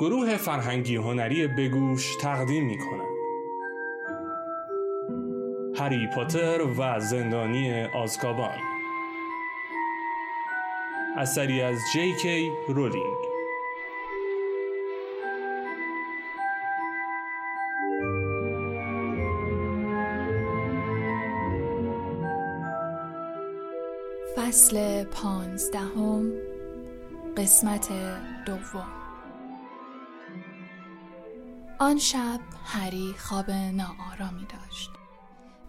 گروه فرهنگی هنری بگوش تقدیم می کنند. هری پاتر و زندانی آزکابان. اثری از جی کی رولینگ. فصل پانزدهم قسمت دوم. آن شب هری خواب ناآرامی داشت.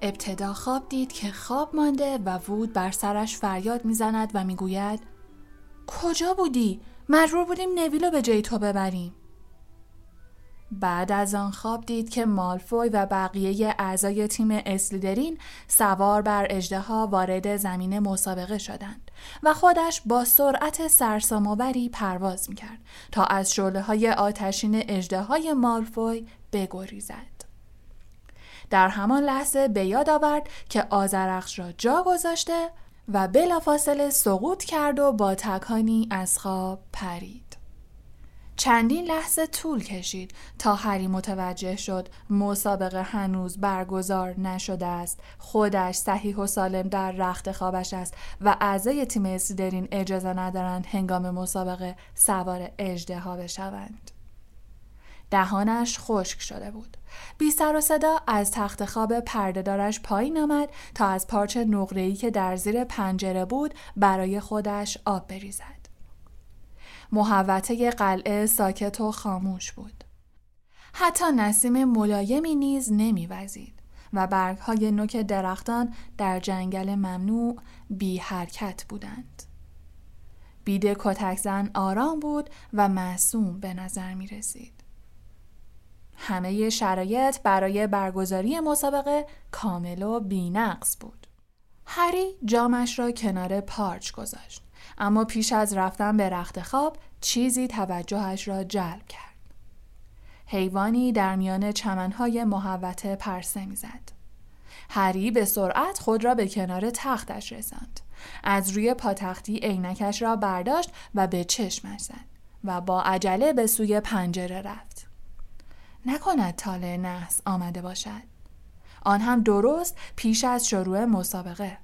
ابتدا خواب دید که خواب مانده و وود بر سرش فریاد می‌زند و می‌گوید کجا بودی؟ مجبور بودیم نویلو به جای تو ببریم. بعد از آن خواب دید که مالفوی و بقیه اعضای تیم اسلیدرین سوار بر اجدها وارد زمین مسابقه شدند. و خودش با سرعت سرسام‌آوری پرواز می‌کرد تا از شعله های آتشین اجدهای مالفوی بگریزد. در همان لحظه به یاد آورد که آزرخش را جا گذاشته و بلافاصله سقوط کرد و با تکانی از خواب پرید. چندین لحظه طول کشید تا هری متوجه شد مسابقه هنوز برگزار نشده است. خودش صحیح و سالم در رخت خوابش است و اعضای تیم اسلیدرین اجازه ندارند هنگام مسابقه سوار اجده ها بشوند. دهانش خشک شده بود. بی سر و صدا از تخت خواب پردهدارش پایین آمد تا از پارچ نقره‌ای که در زیر پنجره بود برای خودش آب بریزد. محوطه قلعه ساکت و خاموش بود. حتی نسیم ملایمی نیز نمیوزید و برگهای نوک درختان در جنگل ممنوع بی حرکت بودند. بید کتکزن آرام بود و معصوم به نظر می رسید. همه شرایط برای برگزاری مسابقه کامل و بینقص بود. هری جامش را کنار پارچ گذاشت. اما پیش از رفتن به رخت خواب چیزی توجهش را جلب کرد. حیوانی در میان چمنهای محوطه پرسه می‌زد. هری به سرعت خود را به کنار تختش رساند. از روی پاتختی عینکش را برداشت و به چشمش زد و با عجله به سوی پنجره رفت. نکند تاله نحس آمده باشد. آن هم درست پیش از شروع مسابقه.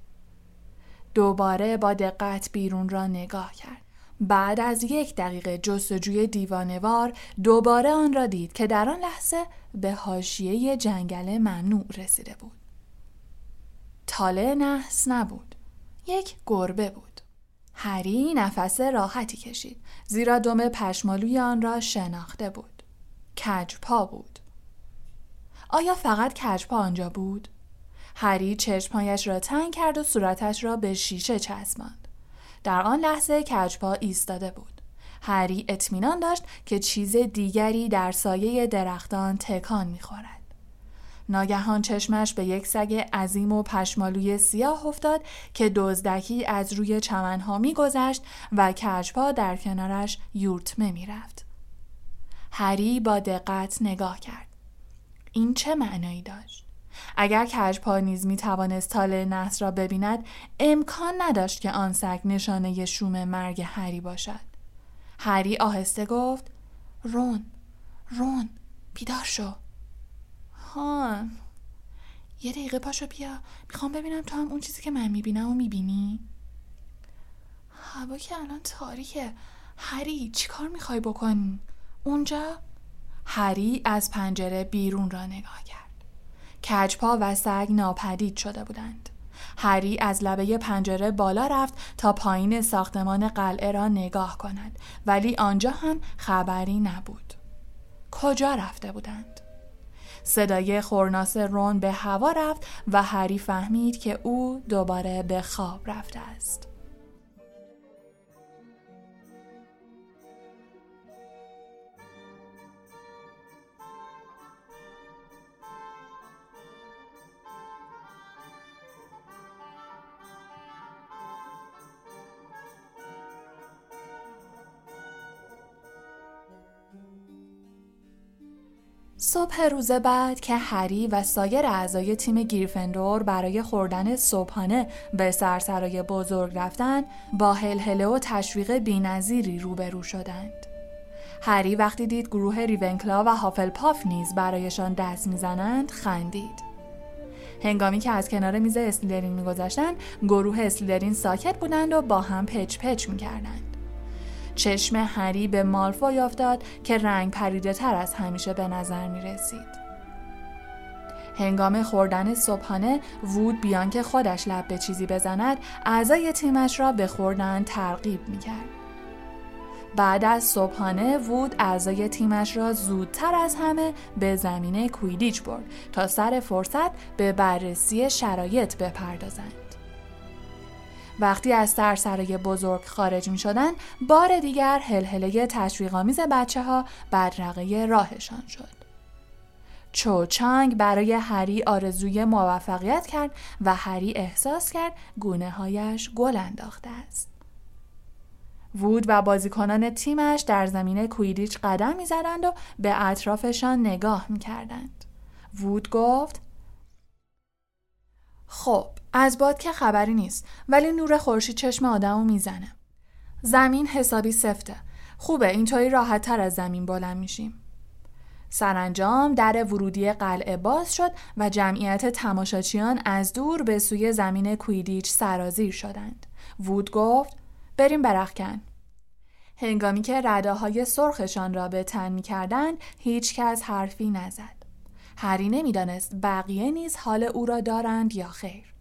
دوباره با دقت بیرون را نگاه کرد. بعد از یک دقیقه جستجوی دیوانوار دوباره آن را دید که در آن لحظه به حاشیه جنگل ممنوع رسیده بود. تاله نحس نبود. یک گربه بود. هری نفس راحتی کشید زیرا دم پشمالوی آن را شناخته بود. کجپا بود. آیا فقط کجپا آنجا بود؟ هری چشمهایش را تنگ کرد و صورتش را به شیشه چسباند. در آن لحظه کجپا ایستاده بود. هری اطمینان داشت که چیز دیگری در سایه درختان تکان می‌خورد. ناگهان چشمش به یک سگ عظیم و پشمالوی سیاه افتاد که دزدکی از روی چمنها میگذشت و کجپا در کنارش یورتمه می‌رفت. هری با دقت نگاه کرد. این چه معنایی داشت؟ اگر کجپا نیز می توانست تاله نحس را ببیند امکان نداشت که آن سگ نشانه شوم مرگ هری باشد. هری آهسته گفت رون رون بیدار شو. هان یه دقیقه پاشو بیا می‌خوام ببینم تو هم اون چیزی که من می‌بینم و می‌بینی. هوا که الان تاریکه. هری چیکار می‌خوای بکنی؟ اونجا؟ هری از پنجره بیرون را نگاه کرد. کجپا و سگ ناپدید شده بودند. هری از لبه پنجره بالا رفت تا پایین ساختمان قلعه را نگاه کند ولی آنجا هم خبری نبود. کجا رفته بودند؟ صدای خورناس رون به هوا رفت و هری فهمید که او دوباره به خواب رفته است. صبح روز بعد که هری و سایر اعضای تیم گیرفندور برای خوردن صبحانه به سرسرای بزرگ رفتن با هلهله و تشویق بینظیری روبرو شدند. هری وقتی دید گروه ریونکلا و هافلپاف نیز برایشان دست می‌زنند خندید هنگامی که از کنار میز اسلیدرین میگذشتند گروه اسلیدرین ساکت بودند و با هم پچ پچ می‌کردند چشم هری به مالفوی افتاد که رنگ پریده تر از همیشه به نظر می رسید. هنگام خوردن صبحانه وود بیان که خودش لب به چیزی بزند اعضای تیمش را به خوردن ترغیب می کرد. بعد از صبحانه وود اعضای تیمش را زودتر از همه به زمینه کویدیچ برد تا سر فرصت به بررسی شرایط بپردازند. وقتی از سرسرای بزرگ خارج می شدن بار دیگر هلهله تشویقامیز بچه ها بدرقه راهشان شد. چو چانگ برای هری آرزوی موفقیت کرد و هری احساس کرد گونه هایش گل انداخته است. وود و بازیکنان تیمش در زمین کویدیچ قدم می‌زدند و به اطرافشان نگاه می‌کردند. وود گفت خب از باد که خبری نیست ولی نور خورشید چشم آدمو می‌زنه. زمین حسابی سفته. خوبه اینطوری راحت تر از زمین بلند میشیم. سرانجام در ورودی قلعه باز شد و جمعیت تماشاچیان از دور به سوی زمین کویدیچ سرازیر شدند. وود گفت بریم برخکن. هنگامی که رده های سرخشان را به تن می کردند هیچ کس حرفی نزد. هری نمی‌دانست بقیه نیز حال او را دارند یا خیر.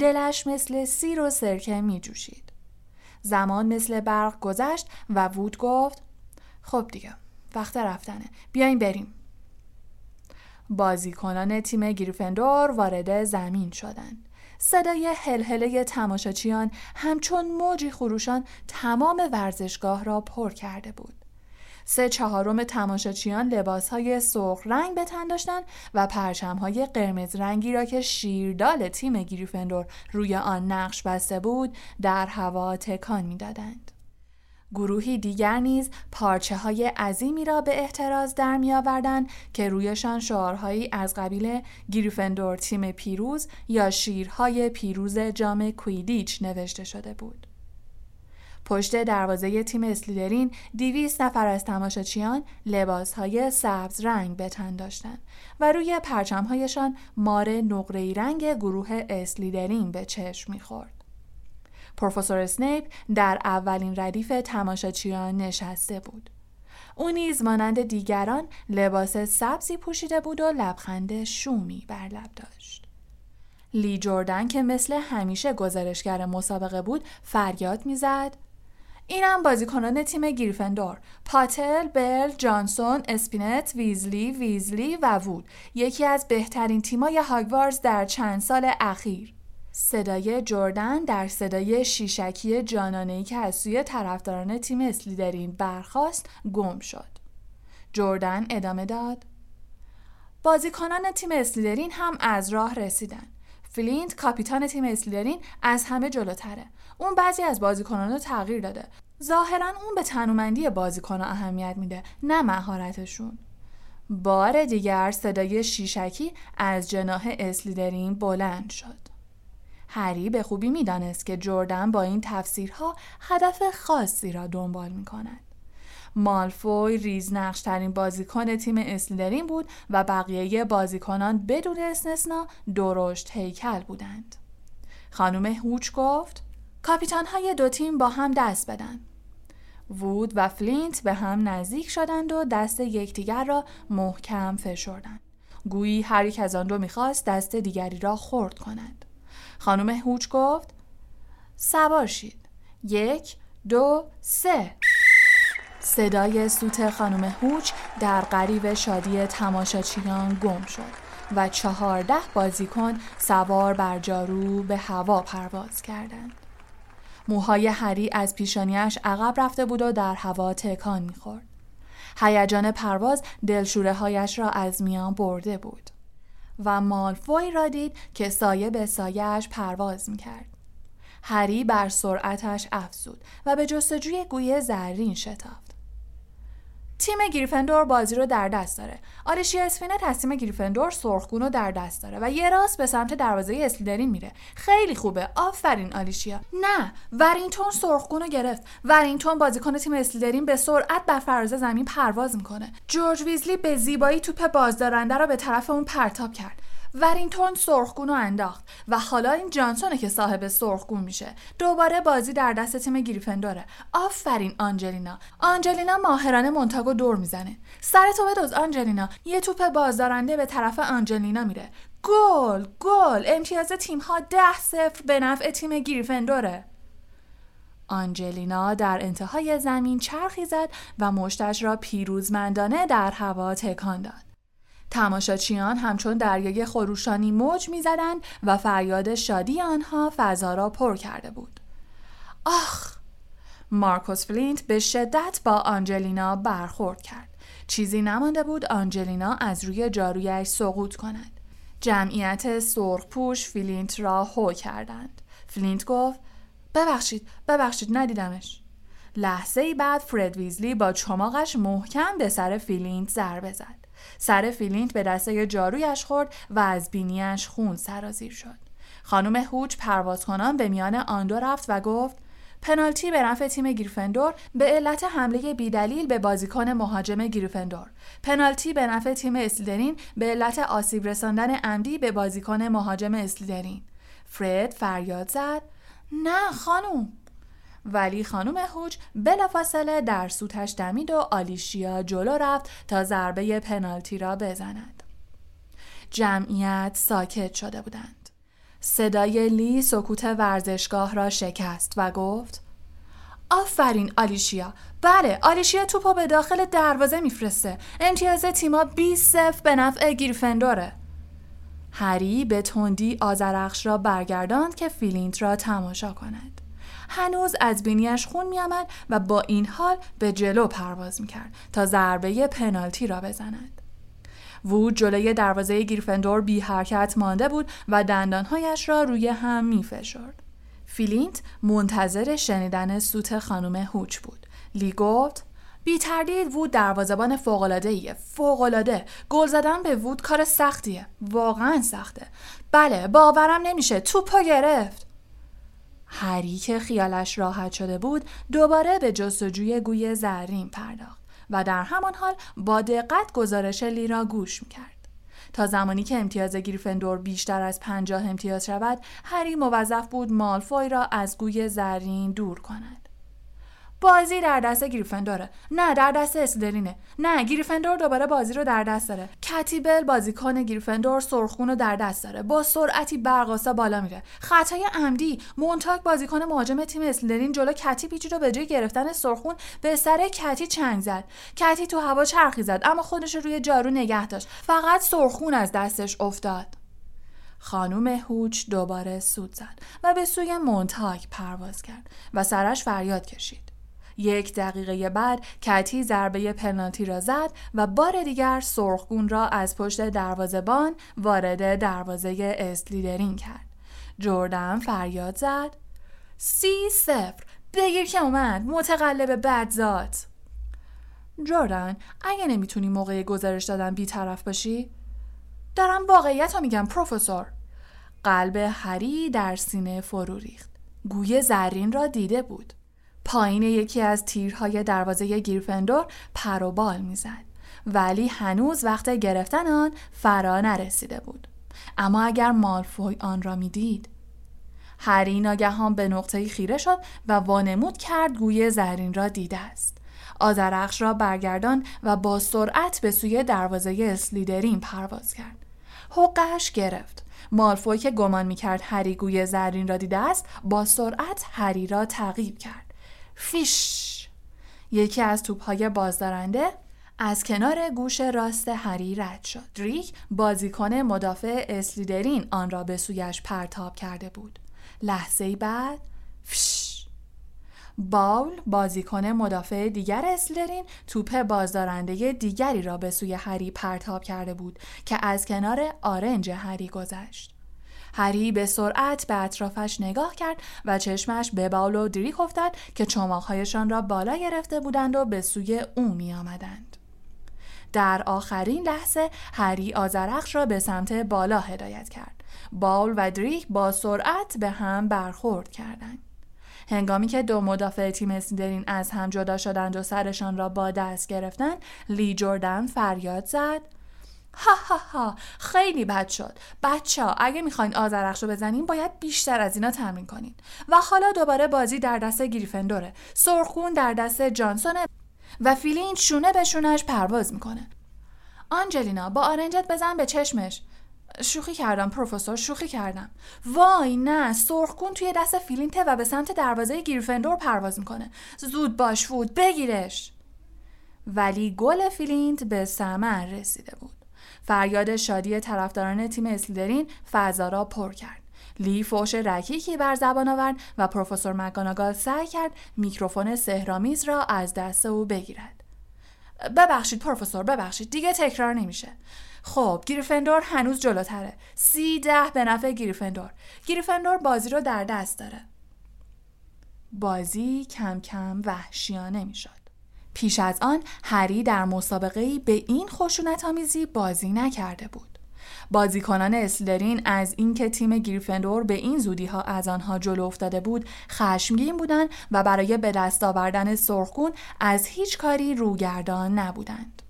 دلش مثل سیر و سرکه می جوشید. زمان مثل برق گذشت و وود گفت خب دیگه وقت رفتنه بیاین بریم. بازیکنان تیم گریفندور وارد زمین شدند صدای هلهله تماشاچیان همچون موجی خروشان تمام ورزشگاه را پر کرده بود. سه چهارم تماشاچیان لباسهای سرخ رنگ به تن داشتند و پرچمهای قرمز رنگی را که شیردال تیم گریفندور روی آن نقش بسته بود در هوا تکان می‌دادند. گروهی دیگر نیز پارچه های عظیمی را به احتراز در می آوردن که رویشان شعارهایی از قبیل گریفندور تیم پیروز یا شیرهای پیروز جام کویدیچ نوشته شده بود. پشت دروازه تیم اسلیدرین دیویس نفر از تماشاچیان لباسهای سبز رنگ به تن داشتند و روی پرچمهایشان مار نقره‌ای رنگ گروه اسلیدرین به چشم می‌خورد. پروفسور اسنیپ در اولین ردیف تماشاچیان نشسته بود. او نیز مانند دیگران لباس سبزی پوشیده بود و لبخند شومی بر لب داشت. لی جردن که مثل همیشه گزارشگر مسابقه بود فریاد می‌زد اینم بازیکنان تیم گریفندور پاتل، بل، جانسون، اسپینت، ویزلی، ویزلی و وود یکی از بهترین تیمای هاگوارتز در چند سال اخیر صدای جردن در صدای شیشکی جانانه‌ای که از سوی طرفداران تیم اسلیدرین برخاست گم شد. جردن ادامه داد. بازیکنان تیم اسلیدرین هم از راه رسیدن. فلینت کاپیتان تیم اسلیدرین از همه جلوتره. اون بعضی از بازیکنان رو تغییر داده. ظاهرا اون به تنومندی بازیکنان اهمیت میده نه مهارتشون. بار دیگر صدای شیشکی از جناح اسلیدرین بلند شد. هری به خوبی می‌دانست که جردن با این تفسیرها هدف خاصی را دنبال می کند. مالفوی ریزنقش ترین بازیکن تیم اسلیدرین بود و بقیه بازیکنان بدون استثنا درشت هیکل بودند. خانم هوچ گفت کاپیتان های دو تیم با هم دست بدن. وود و فلینت به هم نزدیک شدند و دست یکدیگر را محکم فشردند. گویی هر یک از آن دو می‌خواست دست دیگری را خرد کند. خانم هوچ گفت سوار شید یک دو سه صدای سوت خانم هوچ در قریب شادی تماشاچیان گم شد و چهارده بازیکن سوار بر جارو به هوا پرواز کردند. موهای هری از پیشانیش عقب رفته بود و در هوا تکان می‌خورد. هیجان پرواز دلشوره هایش را از میان برده بود. و مالفوی را دید که سایه به سایهش پرواز می‌کرد. هری بر سرعتش افزود و به جستجوی گوی زرین شتافت. تیم گریفندور بازی رو در دست داره. آلیشیا اسپینت از تیم گریفندور سرخگون رو در دست داره و یه راست به سمت دروازه اسلیدرین میره. خیلی خوبه. آفرین آلیشیا نه ورینگتون سرخگون رو گرفت. ورینگتون بازیکن تیم اسلیدرین به سرعت بر فراز زمین پرواز می‌کنه. جورج ویزلی به زیبایی توپ بازدارنده رو به طرف اون پرتاب کرد. ورینگتون سرخگون رو انداخت و حالا این جانسونه که صاحب سرخگون میشه. دوباره بازی در دست تیم گریفندوره. آفرین آنجلینا. آنجلینا ماهرانه مونتاگو دور می‌زنه. سر تو بدوز آنجلینا. یه توپ بازدارنده به طرف آنجلینا میره. گل گل. امتیاز تیم ها ده صفر به نفع تیم گریفندوره. آنجلینا در انتهای زمین چرخی زد و مشتش را پیروزمندانه در هوا تکان داد. تماشاچیان همچون دریای خروشانی موج می‌زدند و فریاد شادی آنها فضا را پر کرده بود. آخ! مارکوس فلینت به شدت با آنجلینا برخورد کرد. چیزی نمانده بود آنجلینا از روی جارویش سقوط کند. جمعیت سرخپوش فلینت را هو کردند. فلینت گفت ببخشید ببخشید ندیدمش. لحظه بعد فرد ویزلی با چماقش محکم به سر فیلینت ضربه زد. سر فلینت به دسته جارویش خورد و از بینیش خون سرازیر شد. خانم هوچ پرواز کنان به میان آن دو رفت و گفت پنالتی به نفع تیم گریفندور به علت حمله بیدلیل به بازیکن مهاجم گریفندور. پنالتی به نفع تیم اسلیدرین به علت آسیب رساندن عمدی به بازیکن مهاجم اسلیدرین. فرد فریاد زد نه خانم ولی خانم هوچ بلافاصله در سوتش دمید و آلیشیا جلو رفت تا ضربه پنالتی را بزند. جمعیت ساکت شده بودند. صدای لی سکوت ورزشگاه را شکست و گفت آفرین آلیشیا بله آلیشیا توپو به داخل دروازه میفرسته امتیاز تیم‌ها 20 صفر به نفع گریفندوره هری به تندی آذرخش را برگرداند که فلینت را تماشا کند هنوز از بینیش خون میآمد و با این حال به جلو پرواز می‌کرد تا ضربه پنالتی را بزند وود جلوی دروازه گریفندور بی حرکت مانده بود و دندانهایش را روی هم می فشرد. فلینت منتظر شنیدن سوت خانم هوچ بود. لی گفت بی تردید وود دروازبان فوق‌العاده ایه. فوق‌العاده. گل زدن به وود کار سختیه. واقعا سخته. بله باورم نمیشه. توپو گرفت. هری که خیالش راحت شده بود دوباره به جستجوی گوی زرین پرداخت و در همان حال با دقت گزارش لی را گوش می‌کرد. تا زمانی که امتیاز گریفندور بیشتر از پنجاه امتیاز شود هری موظف بود مالفوی را از گوی زرین دور کند بازی در دست گریفندوره. نه در دست اسلیدرینه نه گریفندور دوباره بازی رو در دست داره. کتیبل بازیکن گریفندور سرخون رو در دست داره. با سرعتی برقاسا بالا میره. خطای عمدی. مونتاک بازیکن مهاجم تیم اسلیدرین جلو کتی پیچی رو به جای گرفتن سرخون به سر کتی چنگ زد. کتی تو هوا چرخی زد اما خودش رو روی جارو نگه داشت. فقط سرخون از دستش افتاد. خانوم هوچ دوباره سود زد و به سوی مونتاک پرواز کرد و سرش فریاد کشید. یک دقیقه بعد کتی ضربه پنالتی را زد و بار دیگر سرخگون را از پشت دروازهبان وارد دروازه اسلیدرین کرد. جردن فریاد زد. سی صفر. بگیر که اومد. متقلب بدزاد جردن اگه نمی‌تونی موقع گزارش دادن بیطرف باشی؟ دارم واقعیت رو میگم پروفسور. قلب هری در سینه فرو ریخت. گوی زرین را دیده بود. پایین یکی از تیرهای دروازه گیرفندور پر و بال می‌زد. ولی هنوز وقت گرفتن آن فرا نرسیده بود. اما اگر مالفوی آن را می‌دید هری ناگهان به نقطه خیره شد و وانمود کرد گوی زرین را دیده است. آزرخش را برگردان و با سرعت به سوی دروازه اسلیدرین پرواز کرد. حقش گرفت. مالفوی که گمان می‌کرد هری گوی زرین را دیده است با سرعت هری را تعقیب کرد. فیش یکی از توپهای بازدارنده از کنار گوش راست هری رد شد. ریک بازیکن مدافع اسلیدرین آن را به سویش پرتاب کرده بود. لحظه بعد فش باول بازیکن مدافع دیگر اسلیدرین توپ بازدارنده دیگری را به سوی هری پرتاب کرده بود که از کنار آرنج هری گذشت. هری به سرعت به اطرافش نگاه کرد و چشمش به باول و دریک افتاد که چماقهایشان را بالا گرفته بودند و به سوی او می آمدند. در آخرین لحظه هری آزرخش را به سمت بالا هدایت کرد. باول و دریک با سرعت به هم برخورد کردند. هنگامی که دو مدافع تیم اسلیدرین از هم جدا شدند و سرشان را با دست گرفتند لی جردن فریاد زد ها ها ها. خیلی بد شد. بچه ها اگه می‌خواین آزرخش رو بزنین باید بیشتر از اینا تمرین کنین. و حالا دوباره بازی در دست گریفندوره. سرخون در دست جانسونه و فلینت شونه به شونش پرواز می‌کنه. آنجلینا با آرنجت بزن به چشمش. شوخی کردم پروفسور شوخی کردم. وای نه سرخگون توی دست فلینته و به سمت دروازه گریفندور پرواز می‌کنه. زود باش وود بگیرش. ولی گل فلینت به ثمر رسیده بود. فریاد شادی طرفداران تیم اسلیدرین فضا را پر کرد. لی فوش رکیکی بر زبان آورد و پروفسور مک‌گونگال سعی کرد میکروفون سحرآمیز را از دست او بگیرد. ببخشید پروفسور ببخشید دیگه تکرار نمیشه. خب گریفندور هنوز جلوتره. سی ده به نفع گریفندور. گریفندور بازی رو در دست داره. بازی کم کم وحشیانه می‌شد. پیش از آن هری در مسابقه به این خشونت آمیزی بازی نکرده بود بازیکنان اسلیترین از اینکه تیم گریفندور به این زودی ها از آنها جلو افتاده بود خشمگین بودند و برای به دست آوردن سرخگون از هیچ کاری روگردان نبودند.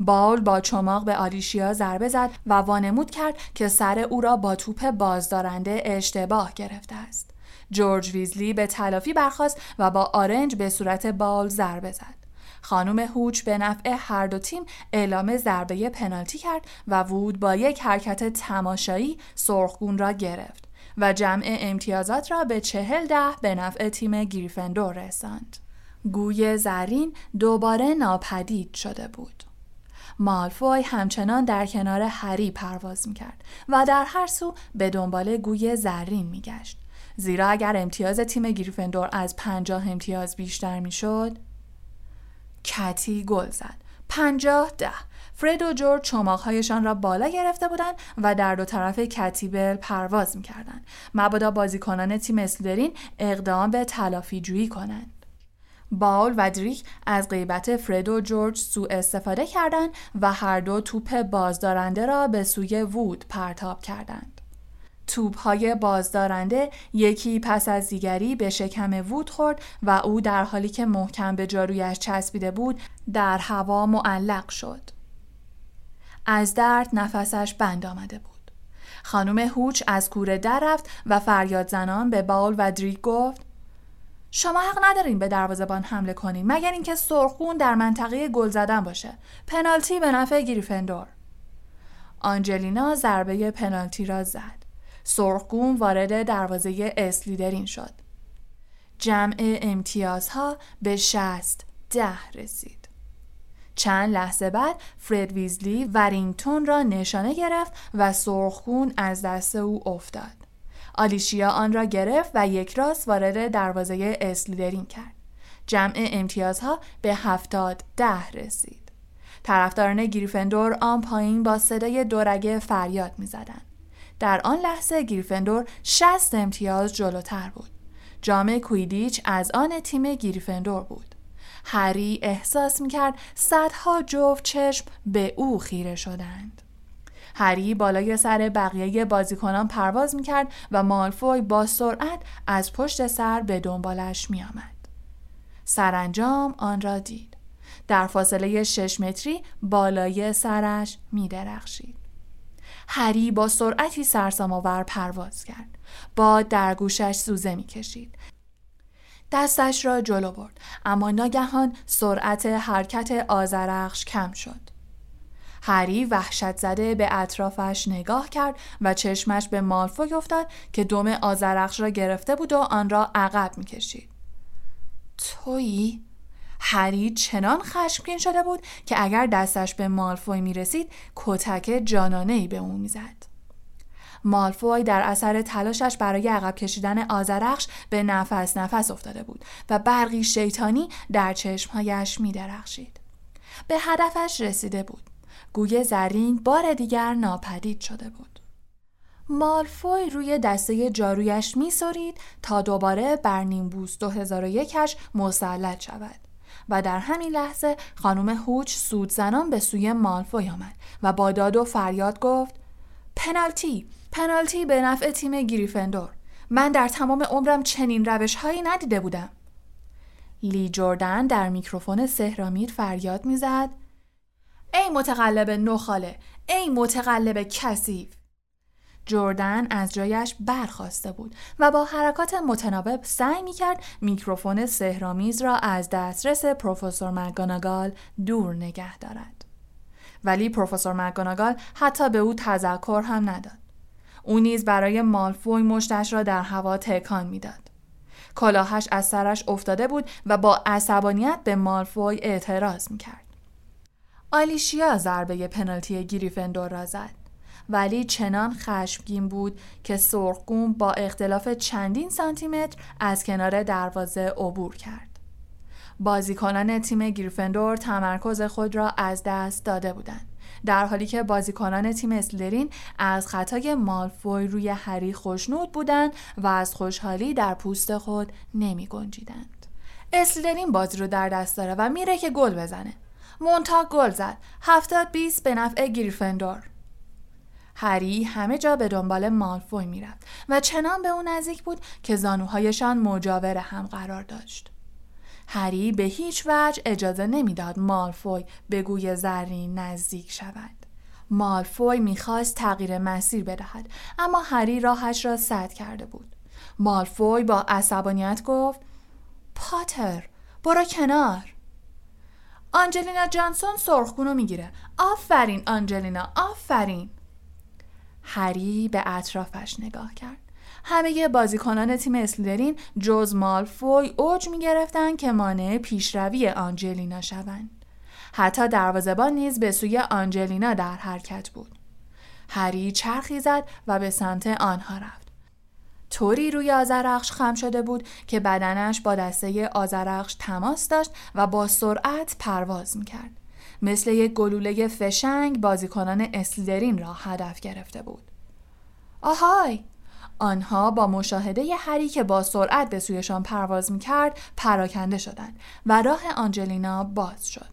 بال با چماق به آلیشیا ضربه زد و وانمود کرد که سر او را با توپ بازدارنده اشتباه گرفته است. جورج ویزلی به تلافی برخاست و با آرنج به صورت بال ضربه زد. خانم هوچ به نفع هر دو تیم اعلام ضربه پنالتی کرد و وود با یک حرکت تماشایی سرخگون را گرفت و جمع امتیازات را به چهل ده به نفع تیم گریفندور رساند. گوی زرین دوباره ناپدید شده بود. مالفوی همچنان در کنار هری پرواز می‌کرد و در هر سو به دنبال گوی زرین میگشت. زیرا اگر امتیاز تیم گریفندور از پنجاه امتیاز بیشتر می‌شد کتی گل زد. پنجاه ده. فرد و جورج چماقهایشان را بالا گرفته بودند و در دو طرف کتیبل پرواز می‌کردند. مبادا بازیکنان تیم اسلیدرین اقدام به تلافی جویی کنند. باول و دریک از غیبت فرد و جورج سوء استفاده کردند و هر دو توپ بازدارنده را به سوی وود پرتاب کردند. های بازدارنده یکی پس از دیگری به شکم وود خورد و او در حالی که محکم به جارویش چسبیده بود در هوا معلق شد. از درد نفسش بند آمده بود. خانم هوچ از کوره در رفت و فریاد زنان به باول و دریک گفت شما حق ندارین به دروازه‌بان حمله کنین مگر اینکه سرخون در منطقه گل زدن باشه. پنالتی به نفع گریفندور. آنجلینا ضربه پنالتی را زد. سرخگون وارد دروازه اسلیدرین شد. جمع امتیازها به شست ده رسید. چند لحظه بعد فرد ویزلی ورینگتون را نشانه گرفت و سرخگون از دست او افتاد. آلیشیا آن را گرفت و یک راست وارد دروازه اسلیدرین کرد. جمع امتیازها به هفتاد ده رسید. طرفداران گریفندور آن پایین با صدای دورگه فریاد می زدن. در آن لحظه گریفندور 60 امتیاز جلوتر بود. جام کویدیچ از آن تیم گریفندور بود. هری احساس می‌کرد صدها جفت چشم به او خیره شدند. هری بالای سر بقیه بازیکنان پرواز می‌کرد و مالفوی با سرعت از پشت سر به دنبالش میآمد. سرانجام آن را دید. در فاصله شش متری بالای سرش می درخشید. هری با سرعتی سرسام‌آور پرواز کرد. با در گوشش سوزه می‌کشید. دستش را جلو برد اما ناگهان سرعت حرکت آزرخش کم شد. هری وحشت زده به اطرافش نگاه کرد و چشمش به مالفوی افتاد که دم آزرخش را گرفته بود و آن را عقب می‌کشید. تویی؟ هری چنان خشمگین شده بود که اگر دستش به مالفوی می رسید کتک جانانه ای به او می‌زد. مالفوی در اثر تلاشش برای عقب کشیدن آزرخش به نفس نفس افتاده بود و برقی شیطانی در چشمهایش می درخشید. به هدفش رسیده بود. گوی زرین بار دیگر ناپدید شده بود. مالفوی روی دسته جارویش میسرید تا دوباره بر نیمبوس 2001 مسلط شود و در همین لحظه خانم هوچ سودزنان به سوی مالفوی آمد و با داد و فریاد گفت پنالتی پنالتی به نفع تیم گریفندور. من در تمام عمرم چنین روش هایی ندیده بودم. لی جردن در میکروفون سهرامیر فریاد می‌زد ای متقلب نخاله ای متقلب کثیف! جردن از جایش برخواسته بود و با حرکات متناوب سعی می کرد میکروفون سهرامیز را از دسترس پروفسور مگاناگال دور نگه دارد. ولی پروفسور مگاناگال حتی به او تذکر هم نداد. او نیز برای مالفوی مشتش را در هوا تکان می‌داد. کلاهش از سرش افتاده بود و با عصبانیت به مالفوی اعتراض می‌کرد. آلیشیا ضربه پنالتی گریفندور را زد. ولی چنان خشمگین بود که سرخگون با اختلاف چندین سانتیمتر از کنار دروازه عبور کرد. بازیکنان تیم گریفندور تمرکز خود را از دست داده بودند. در حالی که بازیکنان تیم اسلرین از خطای مالفوی روی هری خوشنود بودند و از خوشحالی در پوست خود نمی گنجیدند. اسلرین بازی رو در دست داره و میره که گل بزنه. مونتا گل زد. هفتاد 20 به نفع گریفندور. هری همه جا به دنبال مالفوی می‌رفت و چنان به او نزدیک بود که زانوهایشان مجاور هم قرار داشت. هری به هیچ وجه اجازه نمی‌داد مالفوی به گوی زرین نزدیک شود. مالفوی می‌خواست تغییر مسیر بدهد اما هری راهش را سد کرده بود. مالفوی با عصبانیت گفت پاتر برو کنار. آنجلینا جانسون سرخگونو می‌گیره. آفرین آنجلینا آفرین. هری به اطرافش نگاه کرد. همه بازیکنان تیم اسلیدرین جز مالفوی اوج می گرفتن که مانع پیشروی آنجلینا شوند. حتی دروازهبان نیز به سوی آنجلینا در حرکت بود. هری چرخی زد و به سمت آنها رفت. طوری روی آزرخش خم شده بود که بدنش با دسته آزرخش تماس داشت و با سرعت پرواز می‌کرد. مثل یک گلوله فشنگ بازیکنان اسلیدرین را هدف گرفته بود. آهای! آنها با مشاهده هری که با سرعت به سویشان پرواز می‌کرد پراکنده شدند و راه آنجلینا باز شد.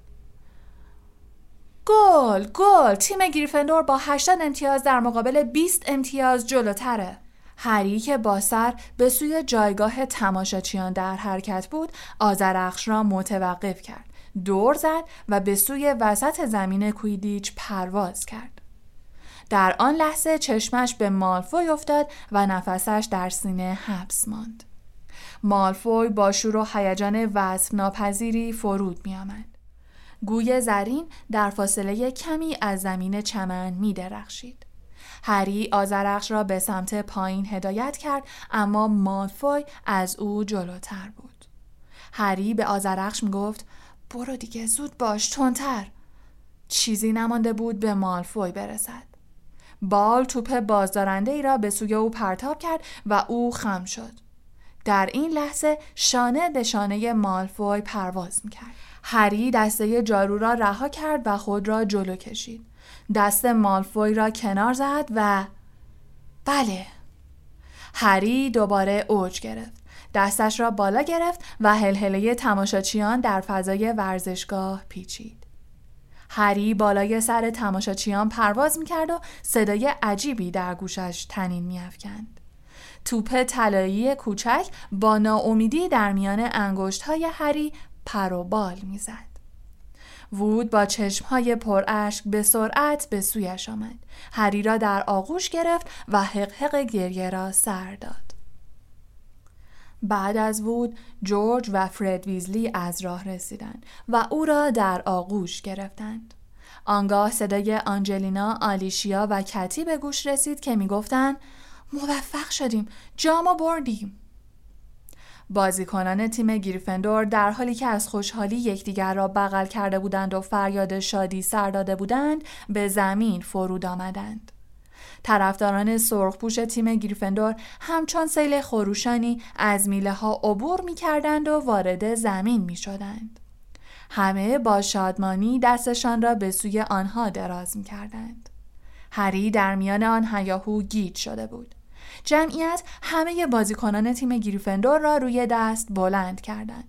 گل گل تیم گریفندور با 80 امتیاز در مقابل 20 امتیاز جلوتره. هری که با سر به سوی جایگاه تماشاچیان در حرکت بود آزرخش را متوقف کرد دور زد و به سوی وسط زمین کویدیچ پرواز کرد. در آن لحظه چشمش به مالفوی افتاد و نفسش در سینه حبس ماند. مالفوی با شور و هیجان وصف ناپذیری فرود می آمد. گوی زرین در فاصله کمی از زمین چمن می درخشید. هری آزرخش را به سمت پایین هدایت کرد اما مالفوی از او جلوتر بود. هری به آزرخش می گفت برو دیگه زود باش تندتر. چیزی نمانده بود به مالفوی برسد. بال توپ بازدارنده ای را به سوی او پرتاب کرد و او خم شد. در این لحظه شانه به شانه مالفوی پرواز می‌کرد. هری دسته جارو را رها کرد و خود را جلو کشید. دست مالفوی را کنار زد و بله. هری دوباره اوج گرفت. دستش را بالا گرفت و هلهله تماشاچیان در فضای ورزشگاه پیچید. هری بالای سر تماشاچیان پرواز می‌کرد و صدای عجیبی در گوشش تنین میافکند. توپ طلایی کوچک با ناامیدی در میان انگشت های هری پر و بال می‌زد. وود با چشمهای پراشک به سرعت به سویش آمد. هری را در آغوش گرفت و حقحق گریه را سر داد. بعد از وود جورج و فرد ویزلی از راه رسیدند و او را در آغوش گرفتند. آنگاه صدای آنجلینا، آلیشیا و کتی به گوش رسید که می‌گفتند موفق شدیم، جامو بردیم. بازیکنان تیم گریفندور در حالی که از خوشحالی یکدیگر را بغل کرده بودند و فریاد شادی سر داده بودند به زمین فرود آمدند. طرفداران سرخپوش تیم گریفندور همچون سیل خروشانی از میله ها عبور می کردند و وارد زمین می شدند. همه با شادمانی دستشان را به سوی آنها دراز می کردند. هری در میان آن هیاهو گیج شده بود. جمعیت همه بازیکنان تیم گریفندور را روی دست بلند کردند.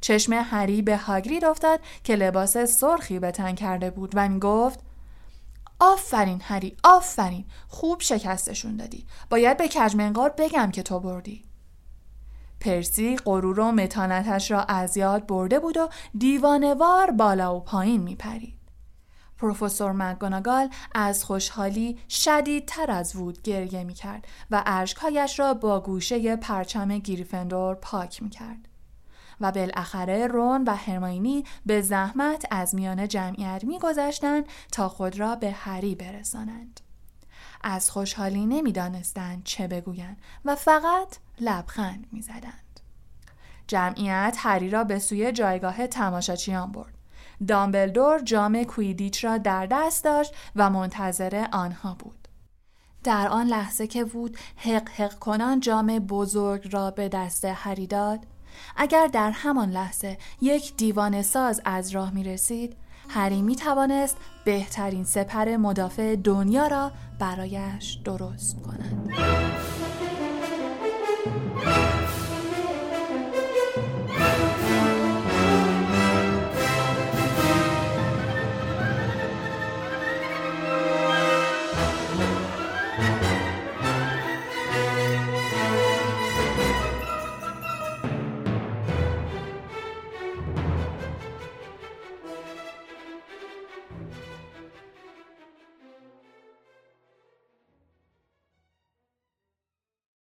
چشم هری به هاگرید افتاد که لباس سرخی به تن کرده بود و گفت آفرین هری آفرین. خوب شکستشون دادی. باید به کجمنقار بگم که تو بردی. پرسی غرور و متانتش را از یاد برده بود و دیوانوار بالا و پایین میپرید. پروفسور مگوناگال از خوشحالی شدیدتر از وود گریه می کرد و اشکهایش را با گوشه پرچم گریفندور پاک می کرد. و بالاخره رون و هرماینی به زحمت از میان جمعیت میگذشتند تا خود را به هری برسانند. از خوشحالی نمی‌دانستند چه بگویند و فقط لبخند می‌زدند. جمعیت هری را به سوی جایگاه تماشاچیان برد. دامبلدور جام کویدیچ را در دست داشت و منتظر آنها بود. در آن لحظه که وود حق حق کنان جام بزرگ را به دست هری داد اگر در همان لحظه یک دیوان ساز از راه می رسید هری می توانست بهترین سپر مدافع دنیا را برایش درست کند.